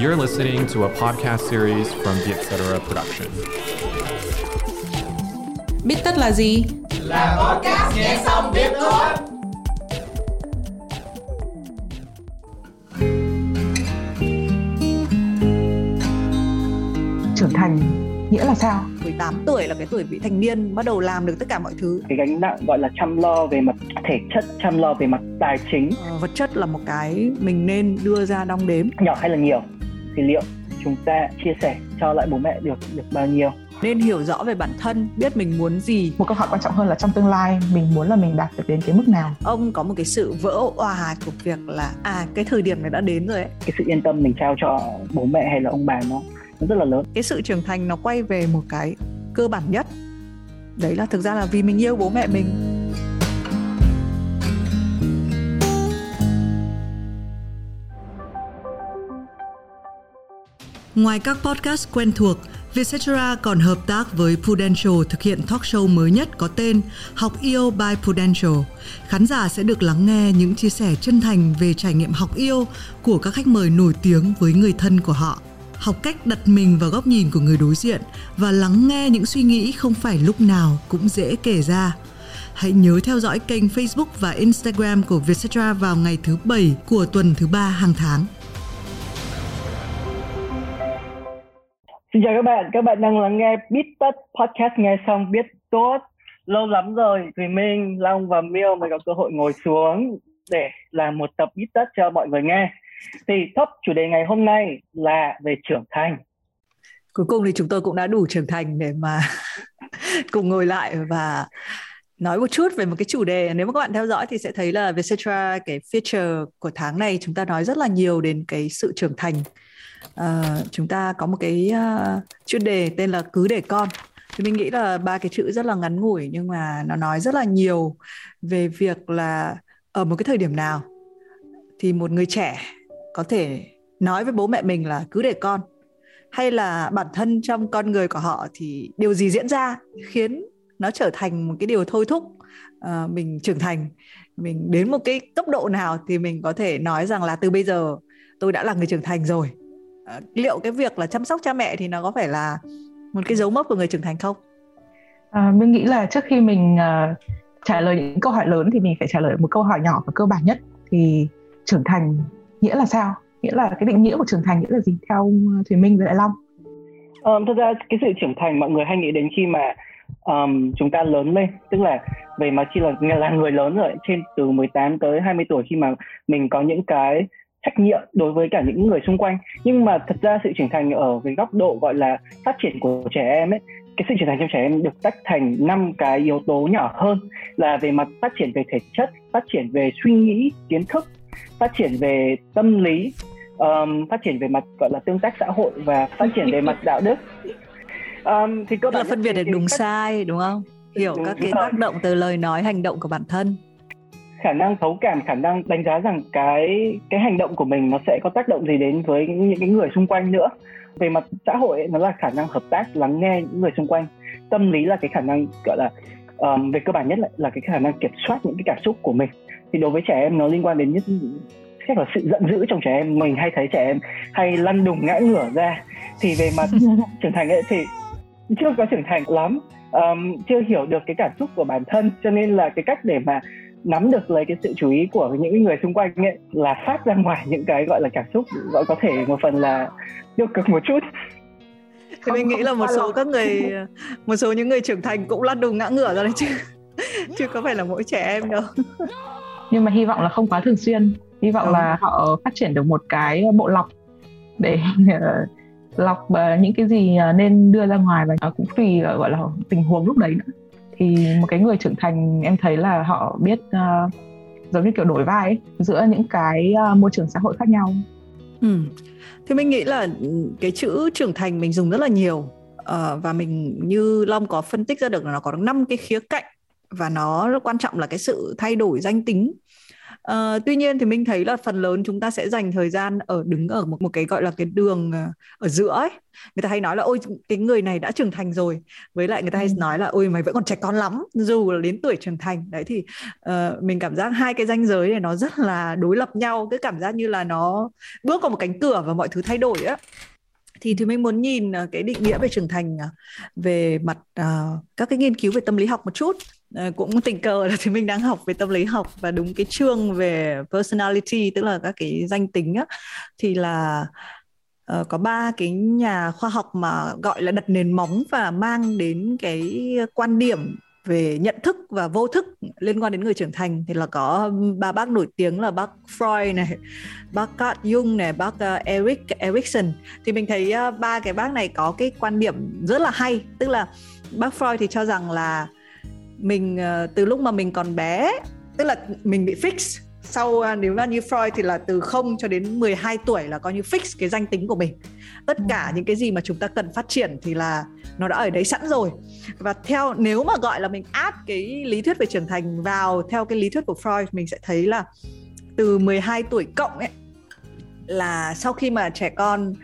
You're listening to a podcast series from the Etc. Production. Biết tất là gì? Là podcast nghe xong biết thôi. trưởng thành nghĩa là sao 18 tuổi là cái tuổi vị thành niên bắt đầu làm được tất cả mọi thứ cái gánh nặng gọi là chăm lo về mặt thể chất chăm lo về mặt tài chính ờ, vật chất là một cái mình nên đưa ra đong đếm nhỏ hay là nhiều thì liệu chúng ta chia sẻ cho lại bố mẹ được được bao nhiêu. Nên hiểu rõ về bản thân biết mình muốn gì. Một câu hỏi quan trọng hơn là trong tương lai mình muốn là mình đạt được đến cái mức nào? Ông có một cái sự vỡ òa của việc là à cái thời điểm này đã đến rồi ấy. Cái sự yên tâm mình trao cho bố mẹ hay là ông bà nó nó rất là lớn. Cái sự trưởng thành nó quay về một cái cơ bản nhất. Đấy là thực ra là vì mình yêu bố mẹ mình Ngoài các podcast quen thuộc, Vietcetera còn hợp tác với Prudential thực hiện talk show mới nhất có tên Học yêu by Prudential. Khán giả sẽ được lắng nghe những chia sẻ chân thành về trải nghiệm học yêu của các khách mời nổi tiếng với người thân của họ. Học cách đặt mình vào góc nhìn của người đối diện và lắng nghe những suy nghĩ không phải lúc nào cũng dễ kể ra. Hãy nhớ theo dõi kênh Facebook và Instagram của Vietcetera vào ngày thứ bảy của tuần thứ ba hàng tháng. Xin chào các bạn, các bạn đang lắng nghe Biết Tất Podcast nghe xong biết tốt. Lâu lắm rồi, Thùy Minh, Long và Miêu mới có cơ hội ngồi xuống để làm một tập Biết Tất cho mọi người nghe. Thì top chủ đề ngày hôm nay là về trưởng thành. Cuối cùng thì chúng tôi cũng đã đủ trưởng thành để mà cùng ngồi lại và nói một chút về một cái chủ đề nếu mà các bạn theo dõi thì sẽ thấy là Vietcetera cái feature của tháng này chúng ta nói rất là nhiều đến cái sự trưởng thành uh, chúng ta có một cái uh, chuyên đề tên là cứ để con. Thì mình nghĩ là ba cái chữ rất là ngắn ngủi nhưng mà nó nói rất là nhiều về việc là ở một cái thời điểm nào thì một người trẻ có thể nói với bố mẹ mình là cứ để con hay là bản thân trong con người của họ thì điều gì diễn ra khiến nó trở thành một cái điều thôi thúc uh, mình trưởng thành? Mình đến một cái tốc độ nào thì mình có thể nói rằng là từ bây giờ tôi đã là người trưởng thành rồi liệu cái việc là chăm sóc cha mẹ thì nó có phải là một cái dấu mốc của người trưởng thành không? À, mình nghĩ là trước khi mình uh, trả lời những câu hỏi lớn thì mình phải trả lời một câu hỏi nhỏ và cơ bản nhất. Thì trưởng thành nghĩa là sao? Nghĩa là cái định nghĩa của trưởng thành nghĩa là gì theo thùy minh với đại long? Um, thật ra cái sự trưởng thành mọi người hay nghĩ đến khi mà um, chúng ta lớn lên tức là về mà khi là là người lớn rồi trên từ 18 tới 20 tuổi khi mà mình có những cái trách nhiệm đối với cả những người xung quanh. Nhưng mà thật ra sự trưởng thành ở cái góc độ gọi là phát triển của trẻ em ấy cái sự trưởng thành trong trẻ em được tách thành năm cái yếu tố nhỏ hơn là về mặt phát triển về thể chất phát triển về suy nghĩ kiến thức phát triển về tâm lý um, phát triển về mặt gọi là tương tác xã hội và phát triển về mặt đạo đức. Um, thì cơ bản là phân biệt được đúng sai đúng không? Hiểu đúng, các cái tác động từ lời nói hành động của bản thân khả năng thấu cảm khả năng đánh giá rằng cái cái hành động của mình nó sẽ có tác động gì đến với những, cái người xung quanh nữa. Về mặt xã hội ấy, nó là khả năng hợp tác lắng nghe những người xung quanh. Tâm lý là cái khả năng gọi là um, về cơ bản nhất là, là cái khả năng kiểm soát những cái cảm xúc của mình. Thì đối với trẻ em nó liên quan đến nhất chắc là sự giận dữ trong trẻ em. Mình hay thấy trẻ em hay lăn đùng ngã ngửa ra. Thì về mặt trưởng thành ấy thì chưa có trưởng thành lắm. Um, chưa hiểu được cái cảm xúc của bản thân. Cho nên là cái cách để mà nắm được lấy cái sự chú ý của những người xung quanh ấy là phát ra ngoài những cái gọi là cảm xúc gọi có thể một phần là tiêu cực một chút. Thì mình nghĩ là một số các người một số những người trưởng thành cũng lăn đùng ngã ngửa ra đấy chứ. Chứ có phải là mỗi trẻ em đâu. Nhưng mà hy vọng là không quá thường xuyên. Hy vọng ừ. là họ phát triển được một cái bộ lọc để lọc uh, những cái gì nên đưa ra ngoài và cũng tùy gọi là tình huống lúc đấy nữa thì một cái người trưởng thành em thấy là họ biết uh, giống như kiểu đổi vai ấy, giữa những cái uh, môi trường xã hội khác nhau ừ. thì mình nghĩ là cái chữ trưởng thành mình dùng rất là nhiều uh, và mình như long có phân tích ra được là nó có năm cái khía cạnh và nó rất quan trọng là cái sự thay đổi danh tính uh, tuy nhiên thì mình thấy là phần lớn chúng ta sẽ dành thời gian ở đứng ở một một cái gọi là cái đường uh, ở giữa ấy. Người ta hay nói là ôi cái người này đã trưởng thành rồi. Với lại người ta hay ừ. nói là ôi mày vẫn còn trẻ con lắm dù là đến tuổi trưởng thành. Đấy thì uh, mình cảm giác hai cái ranh giới này nó rất là đối lập nhau. Cái cảm giác như là nó bước qua một cánh cửa và mọi thứ thay đổi á. Thì thì mình muốn nhìn ờ, cái định nghĩa về trưởng thành ờ, về mặt uh, các cái nghiên cứu về tâm lý học một chút Ờ, cũng tình cờ là thì mình đang học về tâm lý học và đúng cái chương về personality tức là các cái danh tính á, thì là uh, có ba cái nhà khoa học mà gọi là đặt nền móng và mang đến cái quan điểm về nhận thức và vô thức liên quan đến người trưởng thành. Thì là có ba bác nổi tiếng là bác Freud này, bác Carl Jung này, bác uh, Eric Erikson. Thì mình thấy uh, ba cái bác này có cái quan điểm rất là hay. Tức là bác Freud thì cho rằng là mình uh, từ lúc mà mình còn bé tức là mình bị fix. Sau à, nếu là như Freud thì là từ 0 cho đến 12 tuổi là coi như fix cái danh tính của mình. Tất cả ừ. những cái gì mà chúng ta cần phát triển thì là nó đã ở đấy sẵn rồi. Và theo nếu mà gọi là mình áp cái lý thuyết về trưởng thành vào theo cái lý thuyết của Freud mình sẽ thấy là từ 12 tuổi cộng ấy là sau khi mà trẻ con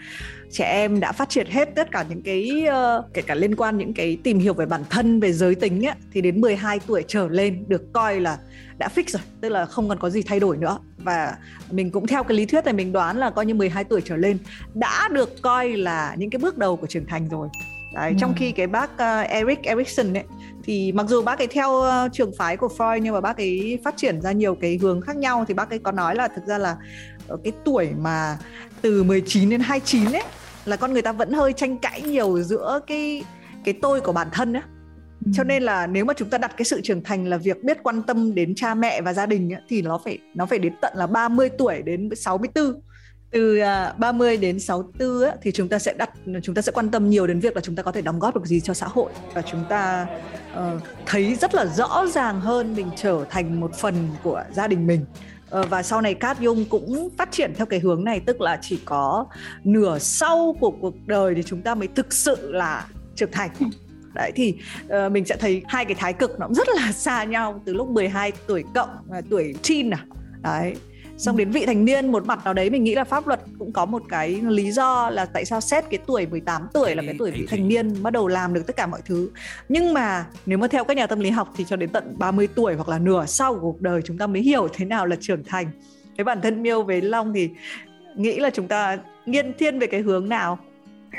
trẻ em đã phát triển hết tất cả những cái uh, kể cả liên quan những cái tìm hiểu về bản thân về giới tính ấy, thì đến 12 tuổi trở lên được coi là đã fix rồi tức là không còn có gì thay đổi nữa. Và mình cũng theo cái lý thuyết này mình đoán là coi như 12 tuổi trở lên đã được coi là những cái bước đầu của trưởng thành rồi. Đấy, ừ. trong khi cái bác uh, Eric Erikson ấy thì mặc dù bác ấy theo uh, trường phái của Freud nhưng mà bác ấy phát triển ra nhiều cái hướng khác nhau. Thì bác ấy có nói là thực ra là ở cái tuổi mà từ 19 đến 29 ấy là con người ta vẫn hơi tranh cãi nhiều giữa cái cái tôi của bản thân á. Cho ừ. nên là nếu mà chúng ta đặt cái sự trưởng thành là việc biết quan tâm đến cha mẹ và gia đình ấy, thì nó phải nó phải đến tận là 30 tuổi đến 64 từ 30 à, đến 64 ấy, thì chúng ta sẽ đặt chúng ta sẽ quan tâm nhiều đến việc là chúng ta có thể đóng góp được gì cho xã hội. Và chúng ta uh, thấy rất là rõ ràng hơn mình trở thành một phần của gia đình mình Ờ, và sau này Cát Dung cũng phát triển theo cái hướng này tức là chỉ có nửa sau của cuộc đời thì chúng ta mới thực sự là trưởng thành. Đấy thì uh, mình sẽ thấy hai cái thái cực nó cũng rất là xa nhau từ lúc 12 tuổi cộng uh, tuổi teen à. Đấy xong đến vị thành niên một mặt nào đấy mình nghĩ là pháp luật cũng có một cái lý do là tại sao xét cái tuổi 18 tuổi là cái tuổi vị thành niên bắt đầu làm được tất cả mọi thứ. Nhưng mà nếu mà theo các nhà tâm lý học thì cho đến tận 30 tuổi hoặc là nửa sau của cuộc đời chúng ta mới hiểu thế nào là trưởng thành. Cái bản thân miêu với long thì nghĩ là chúng ta nghiên thiên về cái hướng nào?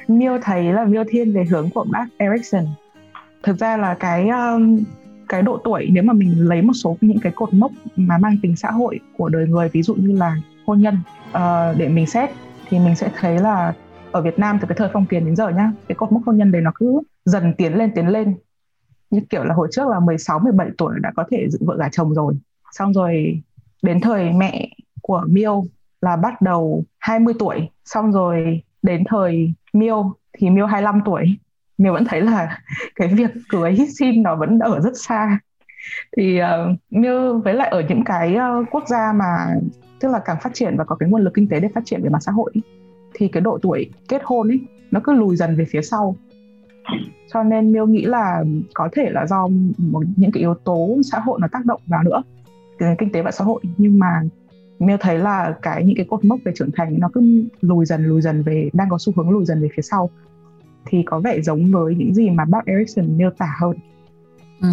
Miêu thấy là miêu thiên về hướng của bác Erikson thực ra là cái um, cái độ tuổi nếu mà mình lấy một số những cái cột mốc mà mang tính xã hội của đời người ví dụ như là hôn nhân uh, để mình xét thì mình sẽ thấy là ở Việt Nam từ cái thời phong kiến đến giờ nhá cái cột mốc hôn nhân đấy nó cứ dần tiến lên tiến lên. Như kiểu là hồi trước là 16 17 tuổi đã có thể dựng vợ gả chồng rồi. Xong rồi đến thời mẹ của Miêu là bắt đầu 20 tuổi. Xong rồi đến thời Miêu thì Miêu 25 tuổi mình vẫn thấy là cái việc cưới xin nó vẫn ở rất xa. Thì uh, như với lại ở những cái uh, quốc gia mà tức là càng phát triển và có cái nguồn lực kinh tế để phát triển về mặt xã hội thì cái độ tuổi kết hôn ấy nó cứ lùi dần về phía sau. Cho nên miêu nghĩ là có thể là do một, những cái yếu tố xã hội nó tác động vào nữa cái kinh tế và xã hội. Nhưng mà miêu thấy là cái những cái cột mốc về trưởng thành nó cứ lùi dần lùi dần về đang có xu hướng lùi dần về phía sau thì có vẻ giống với những gì mà bác Erickson miêu tả hơn. Ừ.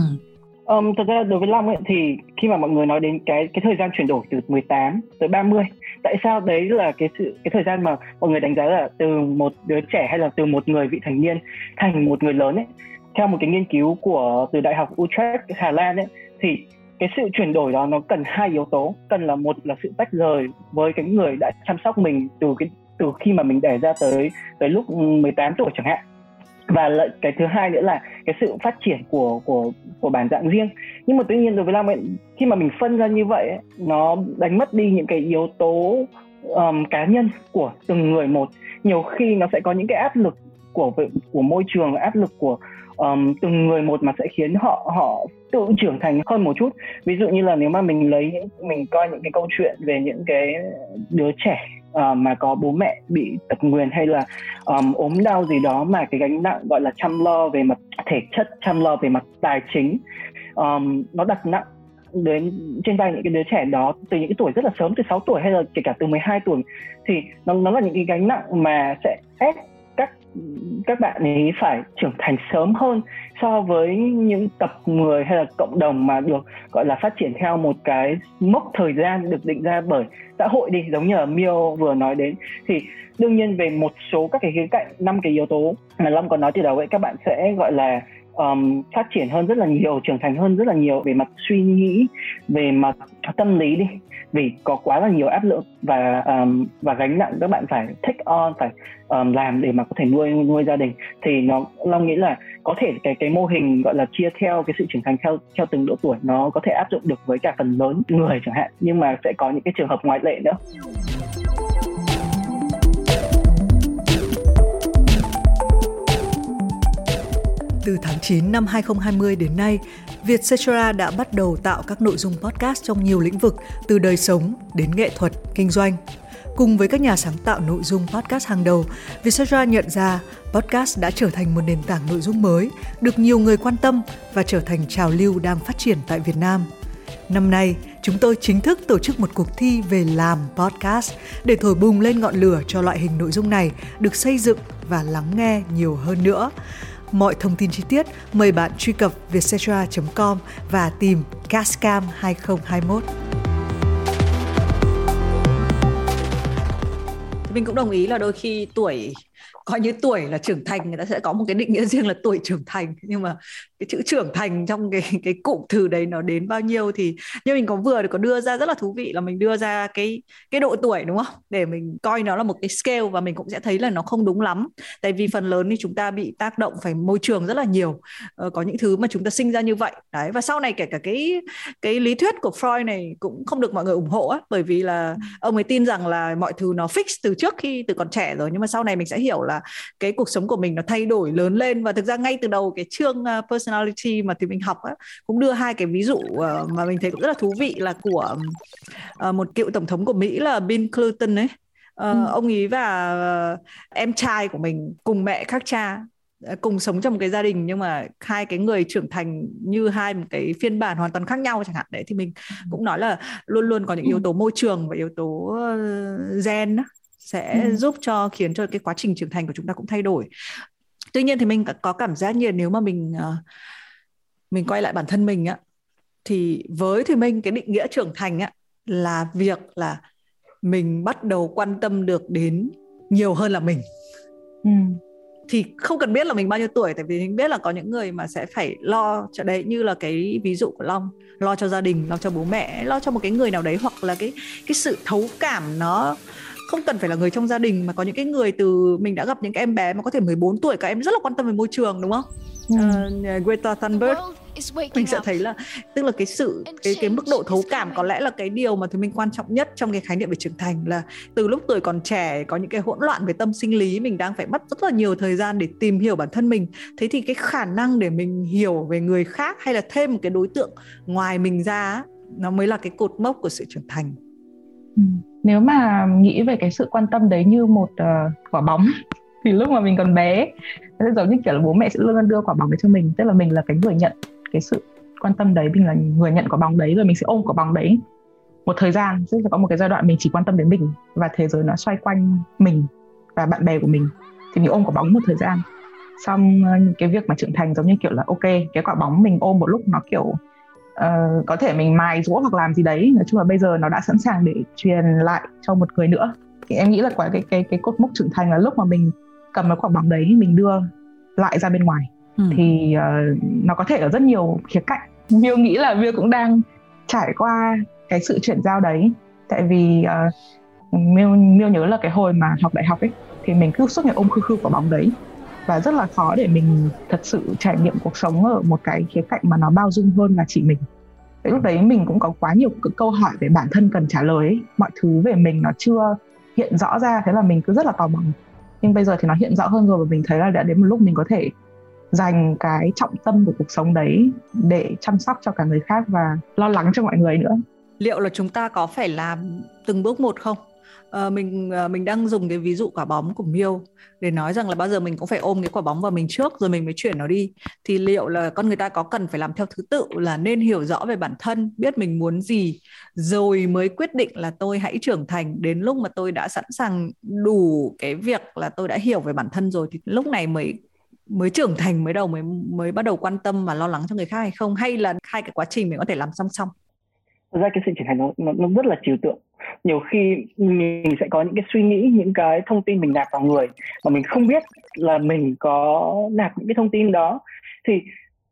Um, thật ra đối với Long ấy, thì khi mà mọi người nói đến cái cái thời gian chuyển đổi từ 18 tới 30 tại sao đấy là cái sự cái thời gian mà mọi người đánh giá là từ một đứa trẻ hay là từ một người vị thành niên thành một người lớn ấy theo một cái nghiên cứu của từ đại học Utrecht Hà Lan ấy thì cái sự chuyển đổi đó nó cần hai yếu tố cần là một là sự tách rời với cái người đã chăm sóc mình từ cái từ khi mà mình đẻ ra tới tới lúc ừ, 18 tuổi chẳng hạn. Và lợi cái thứ hai nữa là cái sự phát triển của của của bản dạng riêng. Nhưng mà tuy nhiên đối với Lam ấy, khi mà mình phân ra như vậy ấy, nó đánh mất đi những cái yếu tố um, cá nhân của từng người một. Nhiều khi nó sẽ có những cái áp lực của của môi trường áp lực của um, từng người một mà sẽ khiến họ họ tự trưởng thành hơn một chút. Ví dụ như là nếu mà mình lấy những mình coi những cái câu chuyện về những cái đứa trẻ uh, mà có bố mẹ bị tật nguyền hay là um, ốm đau gì đó mà cái gánh nặng gọi là chăm lo về mặt thể chất chăm lo về mặt tài chính um, nó đặt nặng đến trên vai những cái đứa trẻ đó từ những cái tuổi rất là sớm từ 6 tuổi hay là kể cả từ 12 tuổi thì nó nó là những cái gánh nặng mà sẽ ép các bạn ấy phải trưởng thành sớm hơn so với những tập người hay là cộng đồng mà được gọi là phát triển theo một cái mốc thời gian được định ra bởi xã hội đi. Giống như là Mio vừa nói đến. Thì đương nhiên về một số các cái khía cạnh năm cái yếu tố mà Long có nói từ đầu ấy các bạn sẽ gọi là um, phát triển hơn rất là nhiều trưởng thành hơn rất là nhiều về mặt suy nghĩ về mặt tâm lý đi vì có quá là nhiều áp lực và um, và gánh nặng các bạn phải take on phải um, làm để mà có thể nuôi nuôi gia đình. Thì nó long nghĩ là có thể cái cái mô hình gọi là chia theo cái sự trưởng thành theo theo từng độ tuổi nó có thể áp dụng được với cả phần lớn người chẳng hạn nhưng mà sẽ có những cái trường hợp ngoại lệ nữa. Từ tháng 9 năm 2020 đến nay, Vietcetera đã bắt đầu tạo các nội dung podcast trong nhiều lĩnh vực từ đời sống đến nghệ thuật, kinh doanh. Cùng với các nhà sáng tạo nội dung podcast hàng đầu, Vietcetera nhận ra podcast đã trở thành một nền tảng nội dung mới, được nhiều người quan tâm và trở thành trào lưu đang phát triển tại Việt Nam. Năm nay, chúng tôi chính thức tổ chức một cuộc thi về làm podcast để thổi bùng lên ngọn lửa cho loại hình nội dung này được xây dựng và lắng nghe nhiều hơn nữa. Mọi thông tin chi tiết, mời bạn truy cập vietcetera.com và tìm Cascam 2021. Mình cũng đồng ý là đôi khi tuổi coi như tuổi là trưởng thành người ta sẽ có một cái định nghĩa riêng là tuổi trưởng thành. Nhưng mà cái chữ trưởng thành trong cái cái cụm từ đấy nó đến bao nhiêu thì như mình có vừa có đưa ra rất là thú vị là mình đưa ra cái cái độ tuổi đúng không? Để mình coi nó là một cái scale và mình cũng sẽ thấy là nó không đúng lắm. Tại vì phần lớn thì chúng ta bị tác động phải môi trường rất là nhiều. Ờ, có những thứ mà chúng ta sinh ra như vậy. Đấy và sau này kể cả cái cái lý thuyết của Freud này cũng không được mọi người ủng hộ á. Bởi vì là ông ấy tin rằng là mọi thứ nó fix từ trước khi từ còn trẻ rồi. Nhưng mà sau này mình sẽ hiểu là cái cuộc sống của mình nó thay đổi lớn lên. Và thực ra ngay từ đầu cái chương uh, personality mà thì mình học á, cũng đưa hai cái ví dụ uh, mà mình thấy cũng rất là thú vị là của uh, một cựu tổng thống của Mỹ là Bill Clinton ấy. Uh, ừ. ông ấy và em trai của mình cùng mẹ khác cha cùng sống trong một cái gia đình nhưng mà hai cái người trưởng thành như hai một cái phiên bản hoàn toàn khác nhau chẳng hạn. Đấy thì mình ừ. cũng nói là luôn luôn có những yếu tố môi trường và yếu tố gen sẽ ừ. giúp cho khiến cho cái quá trình trưởng thành của chúng ta cũng thay đổi tuy nhiên thì mình có cảm giác như nếu mà mình ờ, mình quay lại bản thân mình á thì với thì mình cái định nghĩa trưởng thành á là việc là mình bắt đầu quan tâm được đến nhiều hơn là mình ừ. thì không cần biết là mình bao nhiêu tuổi tại vì mình biết là có những người mà sẽ phải lo cho đấy như là cái ví dụ của long lo cho gia đình lo cho bố mẹ lo cho một cái người nào đấy hoặc là cái cái sự thấu cảm nó không cần phải là người trong gia đình mà có những cái người từ mình đã gặp những cái em bé mà có thể 14 tuổi các em rất là quan tâm về môi trường đúng không? Uh, Greta Thunberg mình sẽ thấy là tức là cái sự cái cái mức độ thấu cảm có lẽ là cái điều mà thứ mình quan trọng nhất trong cái khái niệm về trưởng thành là từ lúc tuổi còn trẻ có những cái hỗn loạn về tâm sinh lý mình đang phải mất rất là nhiều thời gian để tìm hiểu bản thân mình. Thế thì cái khả năng để mình hiểu về người khác hay là thêm một cái đối tượng ngoài mình ra nó mới là cái cột mốc của sự trưởng thành ừ. Nếu mà nghĩ về cái sự quan tâm đấy như một uh, quả bóng thì lúc mà mình còn bé nó giống như kiểu là bố mẹ sẽ luôn luôn đưa quả bóng đấy cho mình. Tức là mình là cái người nhận cái sự quan tâm đấy mình là người nhận quả bóng đấy rồi mình sẽ ôm quả bóng đấy một thời gian. Sẽ có một cái giai đoạn mình chỉ quan tâm đến mình và thế giới nó xoay quanh mình và bạn bè của mình. Thì mình ôm quả bóng một thời gian. Xong ờ, cái việc mà trưởng thành giống như kiểu là ok cái quả bóng mình ôm một lúc nó kiểu uh, có thể mình mài rũa hoặc làm gì đấy. Nói chung là bây giờ nó đã sẵn sàng để truyền lại cho một người nữa. Thì em nghĩ là quả cái cái cái cốt mốc trưởng thành là lúc mà mình cầm cái quả bóng đấy mình đưa lại ra bên ngoài. Ừ. thì uh, nó có thể ở rất nhiều khía cạnh. Miêu nghĩ là Miêu cũng đang trải qua cái sự chuyển giao đấy. Tại vì uh, Miêu Miêu nhớ là cái hồi mà học đại học ấy thì mình cứ suốt ngày ôm khư khư quả bóng đấy và rất là khó để mình thật sự trải nghiệm cuộc sống ở một cái khía cạnh mà nó bao dung hơn là chỉ mình. Thế lúc đấy mình cũng có quá nhiều câu hỏi về bản thân cần trả lời ấy. mọi thứ về mình nó chưa hiện rõ ra, thế là mình cứ rất là tò mò. Nhưng bây giờ thì nó hiện rõ hơn rồi và mình thấy là đã đến một lúc mình có thể dành cái trọng tâm của cuộc sống đấy để chăm sóc cho cả người khác và lo lắng cho mọi người nữa. Liệu là chúng ta có phải làm từng bước một không? À, mình à, mình đang dùng cái ví dụ quả bóng của Miêu để nói rằng là bao giờ mình cũng phải ôm cái quả bóng vào mình trước rồi mình mới chuyển nó đi. Thì liệu là con người ta có cần phải làm theo thứ tự là nên hiểu rõ về bản thân biết mình muốn gì rồi mới quyết định là tôi hãy trưởng thành đến lúc mà tôi đã sẵn sàng đủ cái việc là tôi đã hiểu về bản thân rồi thì lúc này mới mới trưởng thành mới đầu mới mới bắt đầu quan tâm và lo lắng cho người khác hay không? Hay là hai cái quá trình mình có thể làm song song? Ra cái sự trưởng thành nó, nó, nó rất là trừu tượng nhiều khi mình sẽ có những cái suy nghĩ những cái thông tin mình nạp vào người mà mình không biết là mình có nạp những cái thông tin đó. Thì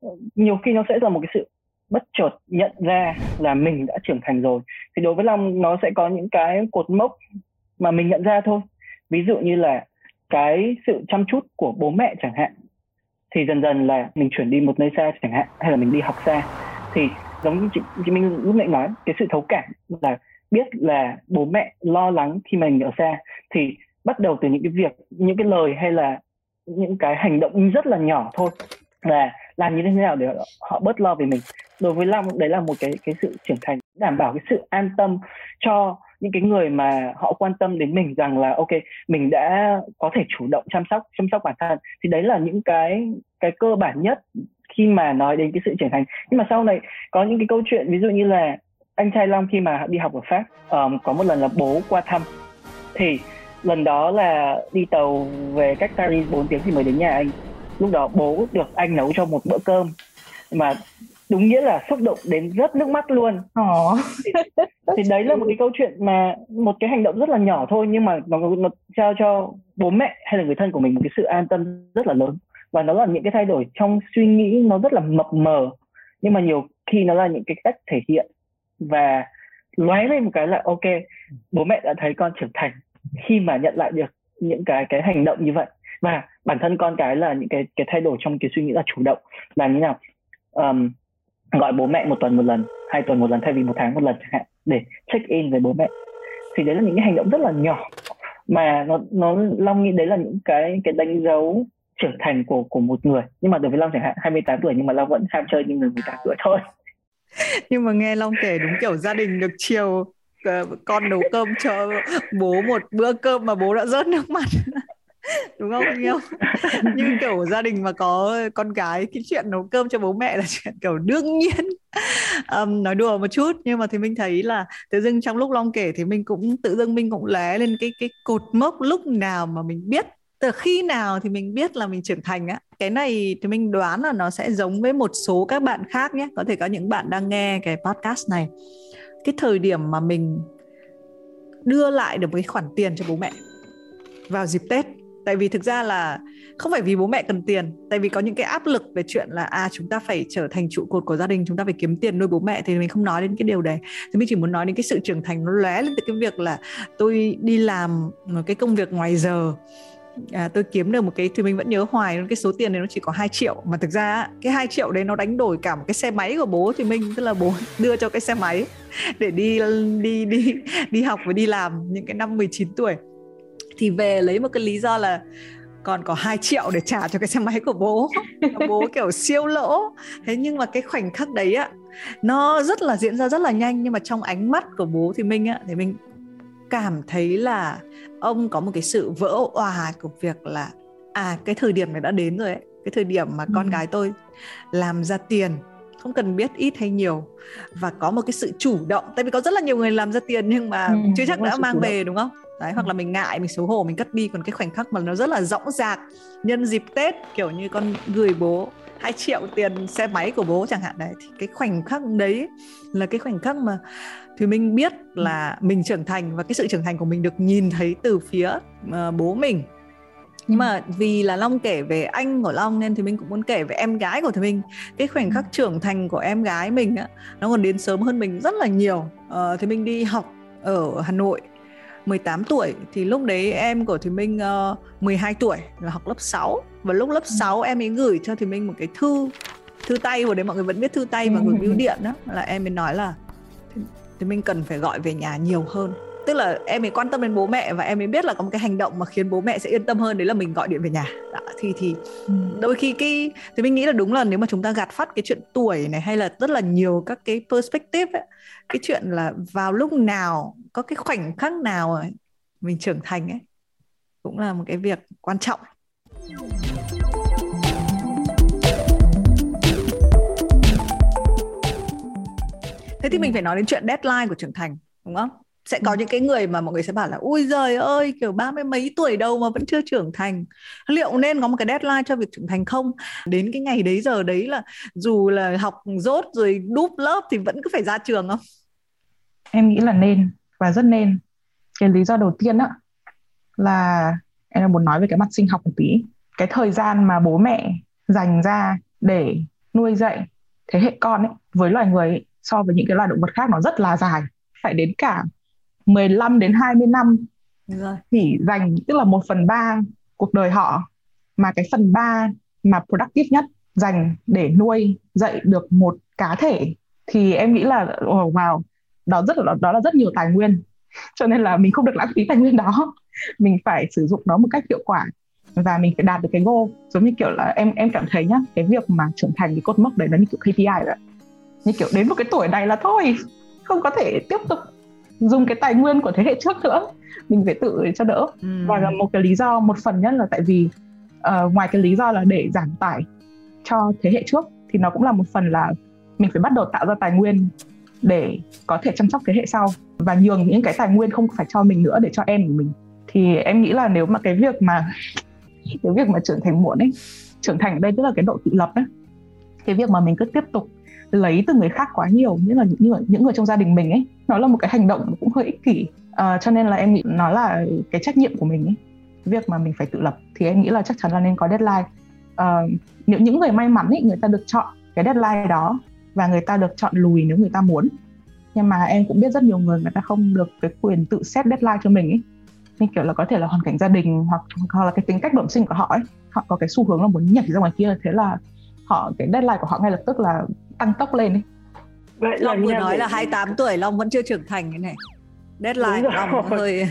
ờ, nhiều khi nó sẽ là một cái sự bất chợt nhận ra là mình đã trưởng thành rồi. Thì đối với long nó sẽ có những cái cột mốc mà mình nhận ra thôi. Ví dụ như là cái sự chăm chút của bố mẹ chẳng hạn thì dần dần là mình chuyển đi một nơi xa chẳng hạn hay là mình đi học xa. Thì giống như chị, chị Minh lúc nãy nói cái sự thấu cảm là biết là bố mẹ lo lắng khi mình ở xa, thì bắt đầu từ những cái việc, những cái lời hay là những cái hành động rất là nhỏ thôi. Là làm như thế nào để họ bớt lo về mình. Đối với long, đấy là một cái cái sự trưởng thành, đảm bảo cái sự an tâm cho những cái người mà họ quan tâm đến mình rằng là, ok, mình đã có thể chủ động chăm sóc chăm sóc bản thân. Thì đấy là những cái cái cơ bản nhất khi mà nói đến cái sự trưởng thành. Nhưng mà sau này có những cái câu chuyện, ví dụ như là anh trai Long khi mà đi học ở Pháp um, có một lần là bố qua thăm. Thì lần đó là đi tàu về cách Paris 4 tiếng thì mới đến nhà anh. Lúc đó bố được anh nấu cho một bữa cơm mà đúng nghĩa là xúc động đến rất nước mắt luôn. Oh. thì, thì đấy là một cái câu chuyện mà một cái hành động rất là nhỏ thôi nhưng mà nó, nó trao cho bố mẹ hay là người thân của mình một cái sự an tâm rất là lớn. Và nó là những cái thay đổi trong suy nghĩ nó rất là mập mờ nhưng mà nhiều khi nó là những cái cách thể hiện và lóe lên một cái là ok bố mẹ đã thấy con trưởng thành khi mà nhận lại được những cái cái hành động như vậy. Và bản thân con cái là những cái cái thay đổi trong cái suy nghĩ là chủ động là như nào? Um, gọi bố mẹ một tuần một lần hai tuần một lần thay vì một tháng một lần chẳng hạn để check in với bố mẹ. Thì đấy là những cái hành động rất là nhỏ mà nó nó long nghĩ đấy là những cái cái đánh dấu trưởng thành của của một người. Nhưng mà đối với long chẳng hạn 28 tuổi nhưng mà long vẫn ham chơi như người 18 tuổi thôi. nhưng mà nghe long kể đúng kiểu gia đình được chiều ờ, con nấu cơm cho bố một bữa cơm mà bố đã rớt nước mắt đúng không? Yêu như kiểu gia đình mà có con gái cái chuyện nấu cơm cho bố mẹ là chuyện kiểu đương nhiên. Um, nói đùa một chút nhưng mà thì mình thấy là tự dưng trong lúc long kể thì mình cũng tự dưng mình cũng lé lên cái cái cột mốc lúc nào mà mình biết từ khi nào thì mình biết là mình trưởng thành á. Cái này thì mình đoán là nó sẽ giống với một số các bạn khác nhé. Có thể có những bạn đang nghe cái podcast này. Cái thời điểm mà mình đưa lại được cái khoản tiền cho bố mẹ vào dịp Tết. Tại vì thực ra là không phải vì bố mẹ cần tiền, tại vì có những cái áp lực về chuyện là à chúng ta phải trở thành trụ cột của gia đình, chúng ta phải kiếm tiền nuôi bố mẹ, thì mình không nói đến cái điều đấy. Thì mình chỉ muốn nói đến cái sự trưởng thành nó lóe lên từ cái việc là tôi đi làm một cái công việc ngoài giờ à, tôi kiếm được một cái thì mình vẫn nhớ hoài cái số tiền này nó chỉ có 2 triệu. Mà thực ra cái 2 triệu đấy nó đánh đổi cả một cái xe máy của bố thì mình tức là bố đưa cho cái xe máy để đi đi đi đi học và đi làm những cái năm 19 tuổi. Thì về lấy một cái lý do là còn có 2 triệu để trả cho cái xe máy của bố. Bố kiểu siêu lỗ. Thế nhưng mà cái khoảnh khắc đấy á nó rất là diễn ra rất là nhanh. Nhưng mà trong ánh mắt của bố thì mình á thì mình cảm thấy là ông có một cái sự vỡ òa của việc là à cái thời điểm này đã đến rồi ấy cái thời điểm mà con ừ. gái tôi làm ra tiền không cần biết ít hay nhiều và có một cái sự chủ động. Tại vì có rất là nhiều người làm ra tiền nhưng mà ừ, chưa chắc đã mang về đúng không đấy hoặc là mình ngại mình xấu hổ mình cất đi. Còn cái khoảnh khắc mà nó rất là rõng rạc nhân dịp tết kiểu như con gửi bố 2 triệu tiền xe máy của bố chẳng hạn. Đấy thì cái khoảnh khắc đấy là cái khoảnh khắc mà thì mình biết là mình trưởng thành và cái sự trưởng thành của mình được nhìn thấy từ phía uh, bố mình. Nhưng mà vì là Long kể về anh của Long nên thì mình cũng muốn kể về em gái của thì mình. Cái khoảnh khắc trưởng thành của em gái mình á nó còn đến sớm hơn mình rất là nhiều. Uh, thì mình đi học ở Hà Nội 18 tuổi thì lúc đấy em của Thùy Minh uh, 12 tuổi là học lớp 6 và lúc lớp 6 em ấy gửi cho Thùy Minh một cái thư thư tay hồi đấy mọi người vẫn biết thư tay mà gửi bưu điện đó là em ấy nói là thì mình cần phải gọi về nhà nhiều hơn. Tức là em ấy quan tâm đến bố mẹ và em ấy biết là có một cái hành động mà khiến bố mẹ sẽ yên tâm hơn đấy là mình gọi điện về nhà. Đó, thì thì ừ. đôi khi cái thì mình nghĩ là đúng là nếu mà chúng ta gạt phát cái chuyện tuổi này hay là rất là nhiều các cái perspective ấy, cái chuyện là vào lúc nào có cái khoảnh khắc nào mình trưởng thành ấy cũng là một cái việc quan trọng. Thế thì mình phải nói đến chuyện deadline của trưởng thành đúng không? Sẽ có ừ. những cái người mà mọi người sẽ bảo là ui giời ơi kiểu ba mươi mấy tuổi đâu mà vẫn chưa trưởng thành. Liệu nên có một cái deadline cho việc trưởng thành không? Đến cái ngày đấy giờ đấy là dù là học rốt rồi đúp lớp thì vẫn cứ phải ra trường không em nghĩ là nên và rất nên. Cái lý do đầu tiên á là em muốn nói về cái mặt sinh học một tí. Cái thời gian mà bố mẹ dành ra để nuôi dạy thế hệ con ấy với loài người ấy, so với những cái loài động vật khác nó rất là dài. Phải đến cả 15 đến 20 năm rồi. chỉ dành tức là một phần ba cuộc đời họ. Mà cái phần ba mà productive nhất dành để nuôi dạy được một cá thể thì em nghĩ là oh, wow đó rất là đó là rất nhiều tài nguyên. Cho nên là mình không được lãng phí tài nguyên đó. Mình phải sử dụng nó một cách hiệu quả. Và mình phải đạt được cái goal. Giống như kiểu là em em cảm thấy nhá cái việc mà trưởng thành cái cột mốc đấy nó như kiểu KPI vậy như kiểu đến một cái tuổi này là thôi không có thể tiếp tục dùng cái tài nguyên của thế hệ trước nữa. Mình phải tự cho đỡ. Ừ. và một cái lý do một phần nhất là tại vì uh, ngoài cái lý do là để giảm tải cho thế hệ trước thì nó cũng là một phần là mình phải bắt đầu tạo ra tài nguyên để có thể chăm sóc thế hệ sau. Và nhường những cái tài nguyên không phải cho mình nữa để cho em của mình. Thì em nghĩ là nếu mà cái việc mà cái việc mà trưởng thành muộn ấy trưởng thành ở đây tức là cái độ tự lập ấy cái việc mà mình cứ tiếp tục lấy từ người khác quá nhiều như là những người những người trong gia đình mình ấy nó là một cái hành động cũng hơi ích kỷ. À, cho nên là em nghĩ nó là cái trách nhiệm của mình ấy việc mà mình phải tự lập. Thì em nghĩ là chắc chắn là nên có deadline. À, nếu những người may mắn ấy người ta được chọn cái deadline đó và người ta được chọn lùi nếu người ta muốn. Nhưng mà em cũng biết rất nhiều người người ta không được cái quyền tự set deadline cho mình ấy như kiểu là có thể là hoàn cảnh gia đình hoặc hoặc là cái tính cách bẩm sinh của họ ấy họ có cái xu hướng là muốn nhảy ra ngoài kia thế là họ cái deadline của họ ngay lập tức là tăng tốc lên ấy Vậy Long vừa nói là 28 tuổi Long vẫn chưa trưởng thành cái này. Deadline của Long hơi